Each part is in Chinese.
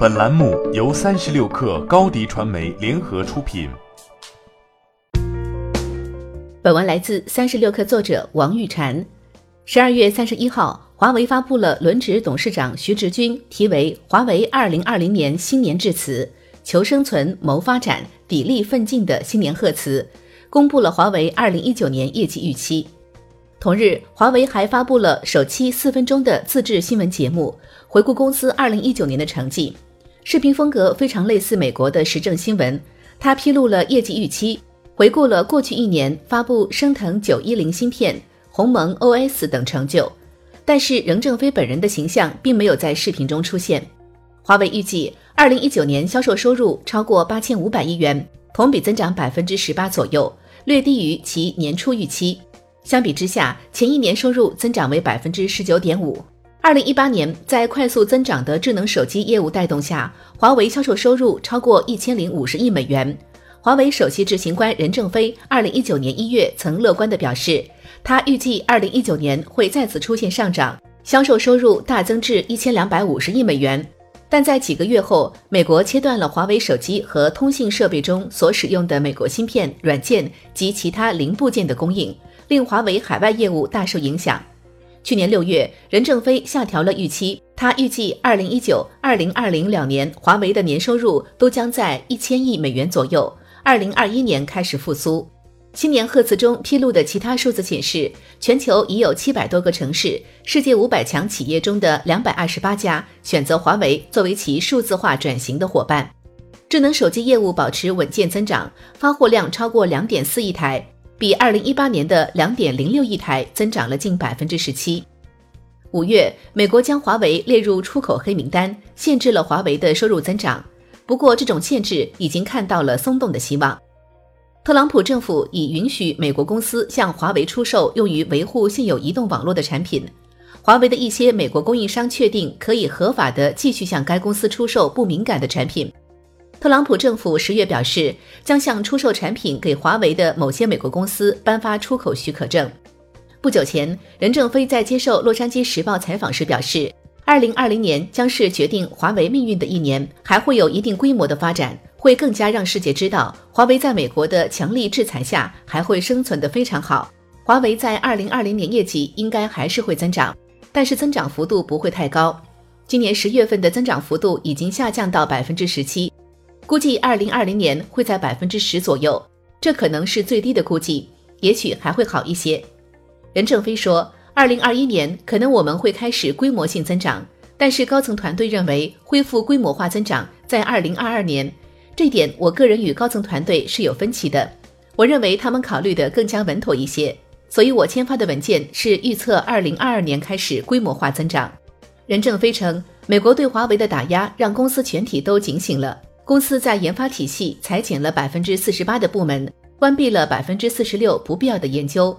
本栏目由三十六氪高低传媒联合出品。本文来自三十六氪作者王玉婵。十二月三十一号，华为发布了轮值董事长徐直军题为《华为二零二零年新年致辞：求生存、谋发展、砥砺奋进》的新年贺词，公布了华为二零一九年业绩预期。同日，华为还发布了首期四分钟的自制新闻节目，回顾公司二零一九年的成绩。视频风格非常类似美国的时政新闻，它披露了业绩预期，回顾了过去一年发布升腾九一零芯片、鸿蒙 OS 等成就。但是任正非本人的形象并没有在视频中出现。华为预计二零一九年销售收入超过八千五百亿元，同比增长百分之十八左右，略低于其年初预期。相比之下，前一年收入增长为百分之十九点五。二零一八年，在快速增长的智能手机业务带动下，华为销售收入超过一千零五十亿美元。华为首席执行官任正非二零一九年一月曾乐观地表示，他预计二零一九年会再次出现上涨，销售收入大增至一千两百五十亿美元。但在几个月后，美国切断了华为手机和通信设备中所使用的美国芯片、软件及其他零部件的供应，令华为海外业务大受影响。去年六月，任正非下调了预期，他预计二零一九、二零二零两年华为的年收入都将在一千亿美元左右。二零二一年开始复苏。新年贺词中披露的其他数字显示，全球已有七百多个城市，世界五百强企业中的两百二十八家选择华为作为其数字化转型的伙伴。智能手机业务保持稳健增长，发货量超过两点四亿台。比二零一八年的两点零六亿台增长了近百分之十七。五月，美国将华为列入出口黑名单，限制了华为的收入增长。不过，这种限制已经看到了松动的希望。特朗普政府已允许美国公司向华为出售用于维护现有移动网络的产品。华为的一些美国供应商确定可以合法的继续向该公司出售不敏感的产品。特朗普政府十月表示，将向出售产品给华为的某些美国公司颁发出口许可证。不久前，任正非在接受《洛杉矶时报》采访时表示，二零二零年将是决定华为命运的一年，还会有一定规模的发展，会更加让世界知道华为在美国的强力制裁下还会生存得非常好。华为在二零二零年业绩应该还是会增长，但是增长幅度不会太高。今年十月份的增长幅度已经下降到百分之十七。估计二零二零年会在百分之十左右，这可能是最低的估计，也许还会好一些。任正非说，二零二一年可能我们会开始规模性增长，但是高层团队认为恢复规模化增长在二零二二年，这点我个人与高层团队是有分歧的。我认为他们考虑的更加稳妥一些，所以我签发的文件是预测二零二二年开始规模化增长。任正非称，美国对华为的打压让公司全体都警醒了。公司在研发体系裁减了百分之四十八的部门，关闭了百分之四十六不必要的研究。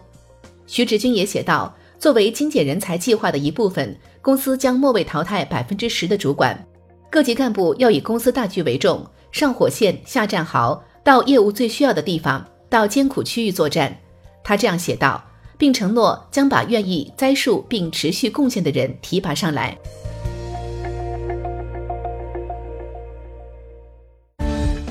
徐直军也写道，作为精简人才计划的一部分，公司将末位淘汰百分之十的主管，各级干部要以公司大局为重，上火线下战壕，到业务最需要的地方，到艰苦区域作战。他这样写道，并承诺将把愿意栽树并持续贡献的人提拔上来。